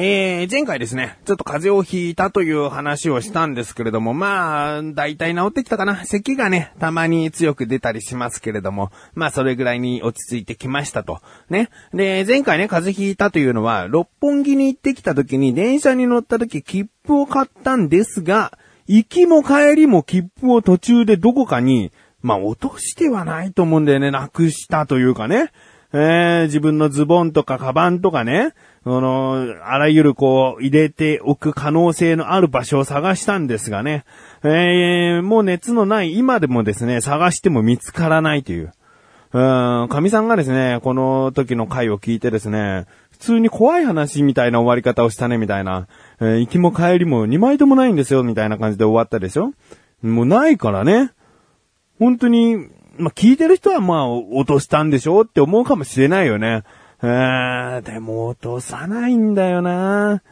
えー、前回ですね、ちょっと風邪をひいたという話をしたんですけれども、まあ、大体治ってきたかな。咳がね、たまに強く出たりしますけれども、まあ、それぐらいに落ち着いてきましたと。ね。で、前回ね、風邪ひいたというのは、六本木に行ってきた時に電車に乗った時切符を買ったんですが、行きも帰りも切符を途中でどこかに、まあ、落としてはないと思うんだよね。なくしたというかね。えー、自分のズボンとかカバンとかね、その、あらゆるこう、入れておく可能性のある場所を探したんですがね、えー、もう熱のない今でもですね、探しても見つからないという。うん、神さんがですね、この時の回を聞いてですね、普通に怖い話みたいな終わり方をしたね、みたいな。えー、行きも帰りも2枚ともないんですよ、みたいな感じで終わったでしょもうないからね。本当に、まあ、聞いてる人はまあ、落としたんでしょって思うかもしれないよね。えー、でも落とさないんだよな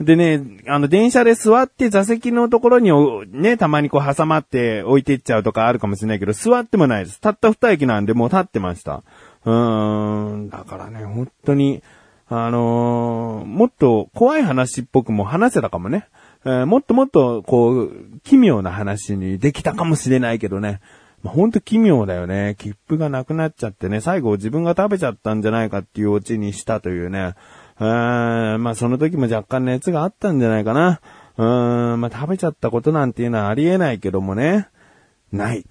でね、あの、電車で座って座席のところにね、たまにこう挟まって置いていっちゃうとかあるかもしれないけど、座ってもないです。たった二駅なんでもう立ってました。うーん、だからね、本当に、あのー、もっと怖い話っぽくも話せたかもね。えー、もっともっと、こう、奇妙な話にできたかもしれないけどね。まあ、ほんと奇妙だよね。切符がなくなっちゃってね、最後自分が食べちゃったんじゃないかっていうオチにしたというね。うーん、まあその時も若干熱があったんじゃないかな。うーん、まあ食べちゃったことなんていうのはありえないけどもね。ない。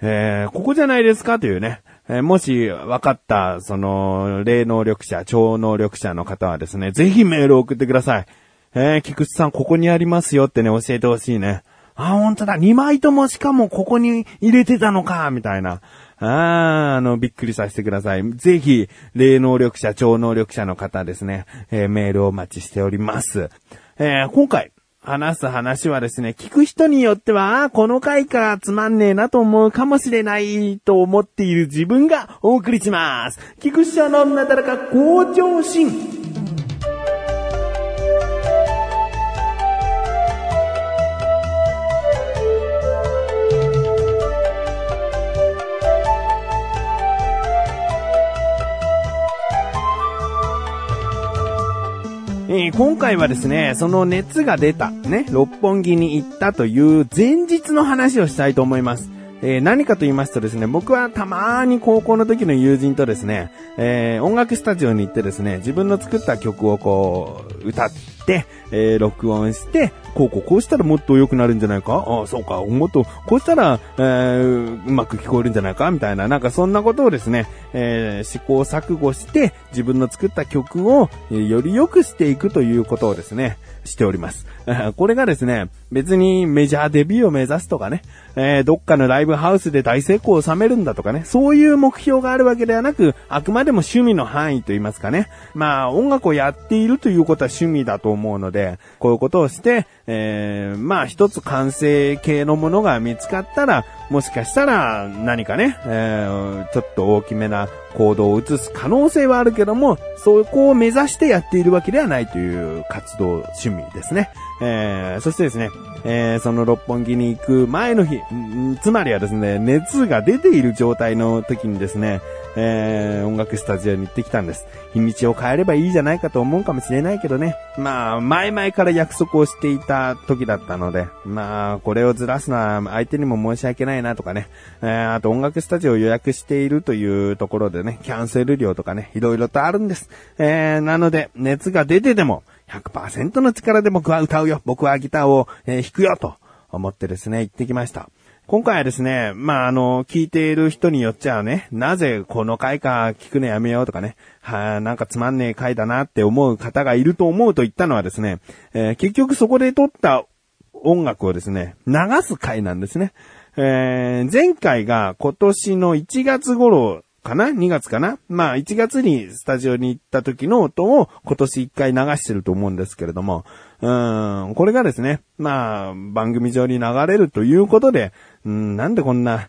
えー、ここじゃないですかというね。えー、もし分かった、その、霊能力者、超能力者の方はですね、ぜひメールを送ってください。えー、菊池さんここにありますよってね、教えてほしいね。あ、本当だ、2枚ともしかもここに入れてたのか、みたいな。ああ、あの、びっくりさせてください。ぜひ、霊能力者、超能力者の方ですね、えー、メールをお待ちしております。えー、今回、話す話はですね、聞く人によっては、この回からつまんねえなと思うかもしれないと思っている自分がお送りします。聞く人のなだらか向上心。えー、今回はですね、その熱が出た、ね、六本木に行ったという前日の話をしたいと思います。えー、何かと言いますとですね、僕はたまーに高校の時の友人とですね、えー、音楽スタジオに行ってですね、自分の作った曲をこう、歌って、えー、録音して、こうこうこうしたらもっと良くなるんじゃないか？ああ、そうか。もっと、こうしたら、えー、うまく聞こえるんじゃないか？みたいな、なんかそんなことをですね、えー、試行錯誤して、自分の作った曲を、え、より良くしていくということをですね、しております。これがですね、別にメジャーデビューを目指すとかね、えー、どっかのライブハウスで大成功を収めるんだとかね、そういう目標があるわけではなく、あくまでも趣味の範囲と言いますかね。まあ、音楽をやっているということは趣味だと思うので、こういうことをして、えー、まあ一つ完成形のものが見つかったら、もしかしたら何かね、えー、ちょっと大きめな行動を移す可能性はあるけども、そこを目指してやっているわけではないという活動、趣味ですね。えー、そしてですね、えー、その六本木に行く前の日、つまりはですね、熱が出ている状態の時にですね、えー、音楽スタジオに行ってきたんです。日にちを変えればいいじゃないかと思うかもしれないけどね。まあ、前々から約束をしていたた時だったので、まあ、これをずらすのは相手にも申し訳ないなとかね。えー、あと音楽スタジオを予約しているというところでね、キャンセル料とかね、いろいろとあるんです。えー、なので、熱が出てでも、100%の力で僕は歌うよ。僕はギターを、えー、弾くよと思ってですね、行ってきました。今回はですね、まあ、あの、聞いている人によっちゃね、なぜこの回か聞くのやめようとかね、はあ、なんかつまんねえ回だなって思う方がいると思うと言ったのはですね、えー、結局そこで撮った音楽をですね、流す回なんですね。えー、前回が今年の1月頃かな ?2 月かなまあ1月にスタジオに行った時の音を今年1回流してると思うんですけれども、うん、これがですね、まあ番組上に流れるということで、うん、なんでこんな、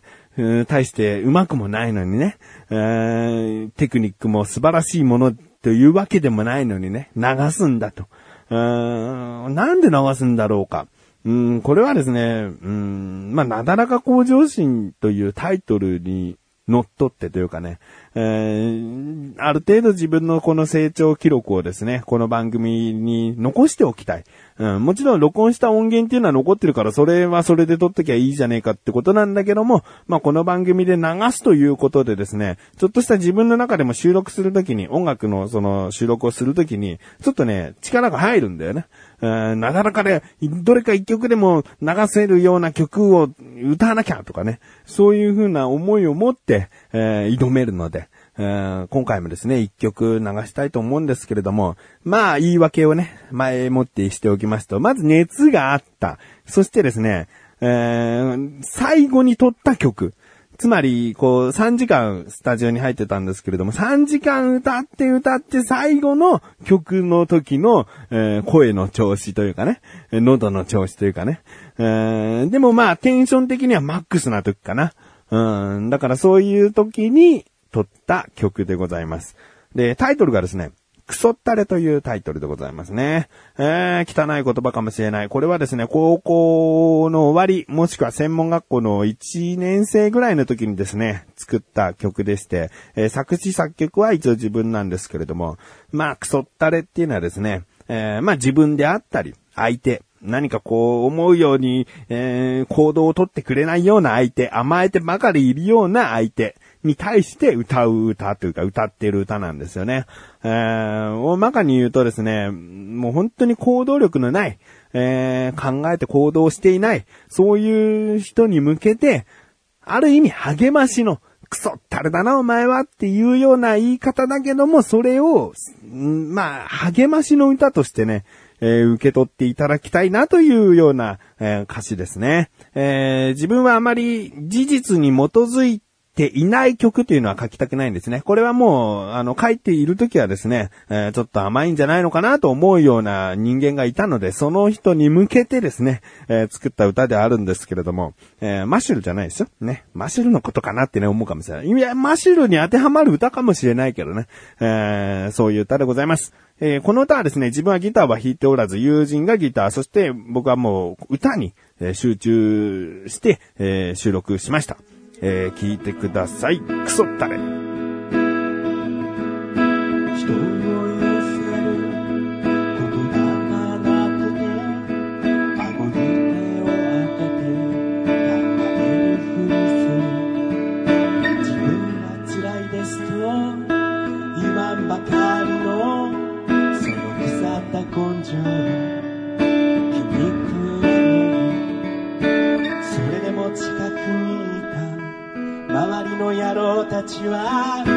大して上手くもないのにね、テクニックも素晴らしいものというわけでもないのにね、流すんだと。なんで流すんだろうか。うん、これはですね、うん、まあ、なだらか向上心というタイトルに乗っ取ってというかね、えー、ある程度自分のこの成長記録をですね、この番組に残しておきたい。うん、もちろん録音した音源っていうのは残ってるから、それはそれで撮っときゃいいじゃねえかってことなんだけども、まあ、この番組で流すということでですね、ちょっとした自分の中でも収録するときに、音楽のその収録をするときに、ちょっとね、力が入るんだよね。うん、なかなかね、どれか一曲でも流せるような曲を歌わなきゃとかね、そういう風な思いを持って、えー、挑めるので、今回もですね、一曲流したいと思うんですけれども、まあ、言い訳をね、前もってしておきますと、まず熱があった。そしてですね、えー、最後に撮った曲。つまり、こう、3時間スタジオに入ってたんですけれども、3時間歌って歌って最後の曲の時の、えー、声の調子というかね、喉の調子というかね。えー、でもまあ、テンション的にはマックスな時かな。うん、だからそういう時に、撮った曲でございます。で、タイトルがですね、クソったれというタイトルでございますね。えー、汚い言葉かもしれない。これはですね、高校の終わり、もしくは専門学校の1年生ぐらいの時にですね、作った曲でして、えー、作詞作曲は一応自分なんですけれども、まあ、クソったれっていうのはですね、えー、まあ自分であったり、相手、何かこう思うように、えー、行動をとってくれないような相手、甘えてばかりいるような相手、に対して歌う歌というか歌ってる歌なんですよね。えー、大まかに言うとですね、もう本当に行動力のない、えー、考えて行動していない、そういう人に向けて、ある意味励ましの、クソったれだなお前はっていうような言い方だけども、それを、まあ、励ましの歌としてね、えー、受け取っていただきたいなというような、えー、歌詞ですね。えー、自分はあまり事実に基づいていない曲というのは書きたくないんですね。これはもう、あの、書いている時はですね、えー、ちょっと甘いんじゃないのかなと思うような人間がいたので、その人に向けてですね、えー、作った歌であるんですけれども、えー、マシュルじゃないですよ。ね。マシュルのことかなってね、思うかもしれない。いや、マシュルに当てはまる歌かもしれないけどね、えそういう歌でございます。えこの歌はですね、自分はギターは弾いておらず、友人がギター、そして僕はもう歌に集中して、え収録しました。えー、聞いてください。クソったれ。ちは指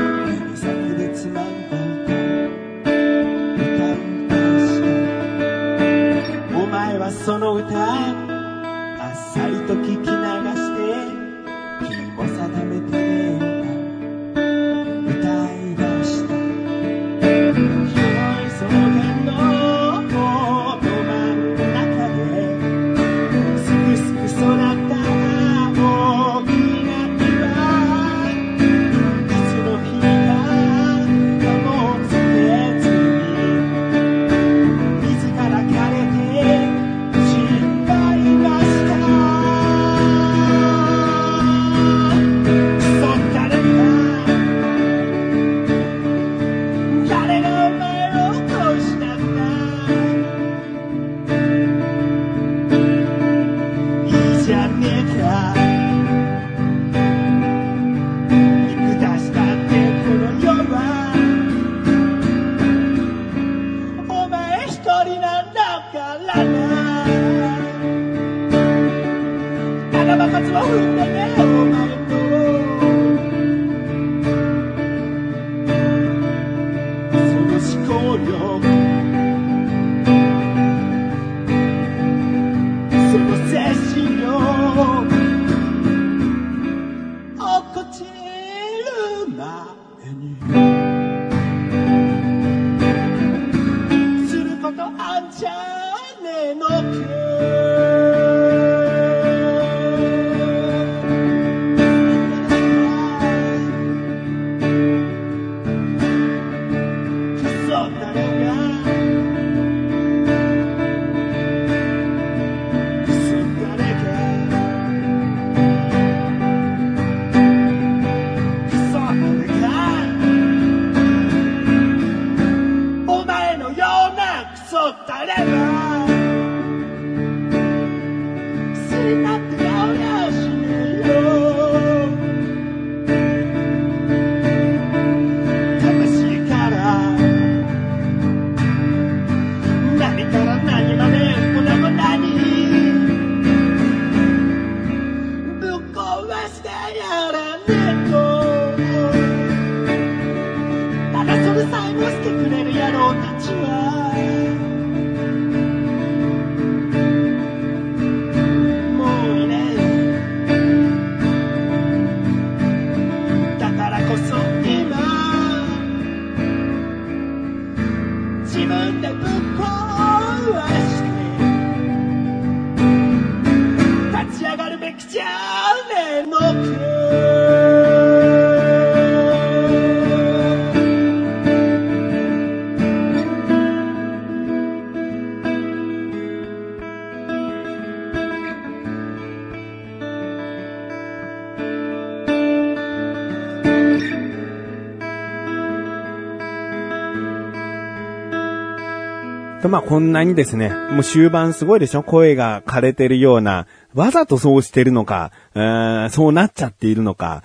と、まあ、こんなにですね、もう終盤すごいでしょ？声が枯れてるような、わざとそうしてるのか、うそうなっちゃっているのか、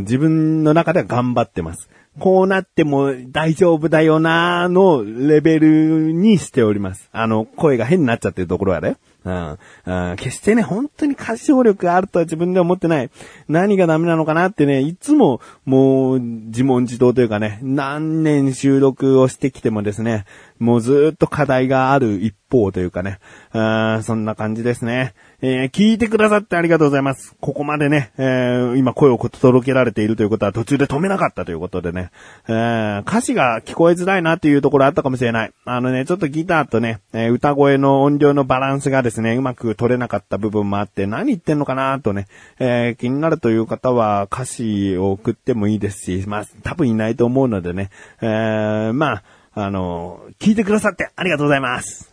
自分の中では頑張ってます。こうなっても大丈夫だよなーのレベルにしております。あの、声が変になっちゃってるところはね。うん決してね、本当に歌唱力があるとは自分では思ってない。何がダメなのかなってね、いつももう自問自答というかね、何年収録をしてきてもですね、もうずっと課題がある一方というかね、うんそんな感じですね。えー聞いてくださってありがとうございます。ここまでね、えー今声を届けられているということは途中で止めなかったということでね、えー歌詞が聞こえづらいなっていうところあったかもしれない。あのね、ちょっとギターとね、え歌声の音量のバランスがですね、うまく取れなかった部分もあって、何言ってんのかなとね、え気になるという方は歌詞を送ってもいいですし、まあ、多分いないと思うのでね、えまあ、あの、聞いてくださってありがとうございます。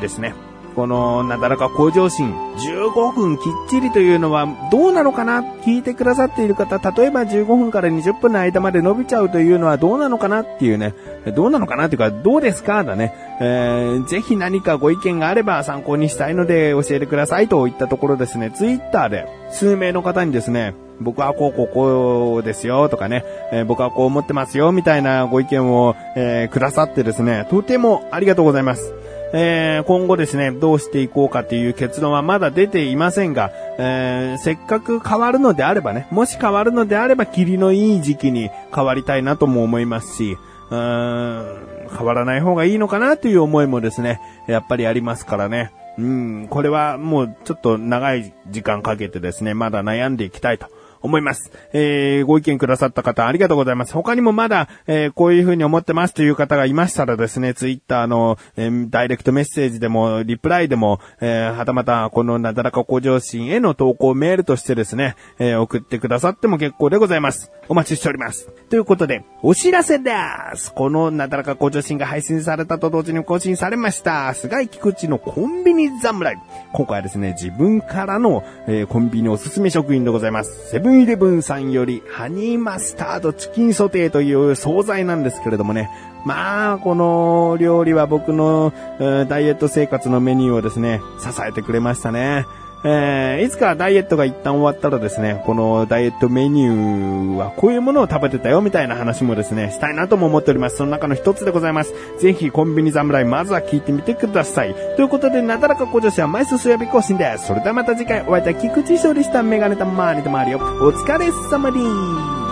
ですね、このなだらか向上心。15分きっちりというのはどうなのかな？聞いてくださっている方、例えば15分から20分の間まで伸びちゃうというのはどうなのかな？っていうね、どうなのかな？っていうかどうですか？だね、えーぜひ何かご意見があれば参考にしたいので教えてくださいといったところですね、ツイッターで数名の方にですね、僕はこうこうこうですよとかね、えー僕はこう思ってますよみたいなご意見を、えーくださってですね、とてもありがとうございます。えー今後ですね、どうしていこうかっていう結論はまだ出ていませんが、えーせっかく変わるのであればね、もし変わるのであれば、霧のいい時期に変わりたいなとも思いますし、うーん変わらない方がいいのかなという思いもですね、やっぱりありますからね。うん、これはもうちょっと長い時間かけてですね、まだ悩んでいきたいと思います。えー、ご意見くださった方ありがとうございます。他にもまだ、えー、こういう風に思ってますという方がいましたらですね、ツイッターの、えーダイレクトメッセージでも、リプライでも、えー、はたまたこのなだらか向上心への投稿メールとしてですね、えー、送ってくださっても結構でございます。お待ちしております。ということで、お知らせです。このなだらか向上心が配信されたと同時に更新されました。菅井菊池のコンビニ侍。今回はですね、自分からの、えーコンビニおすすめ食品でございます。セブンイレブンさんより、ハニーマスタードチキンソテーという惣菜なんですけれどもね。まあ、この料理は僕の、ダイエット生活のメニューをですね、支えてくれましたね。えーいつかダイエットが一旦終わったらですね、このダイエットメニューはこういうものを食べてたよみたいな話もですね、したいなとも思っております。その中の一つでございます。ぜひコンビニ侍まずは聞いてみてください。ということで、なだらか小女子は毎週水曜日更新です。それではまた次回お会いいたい菊池勝利したメガネたまーにとまわりよ。お疲れ様です。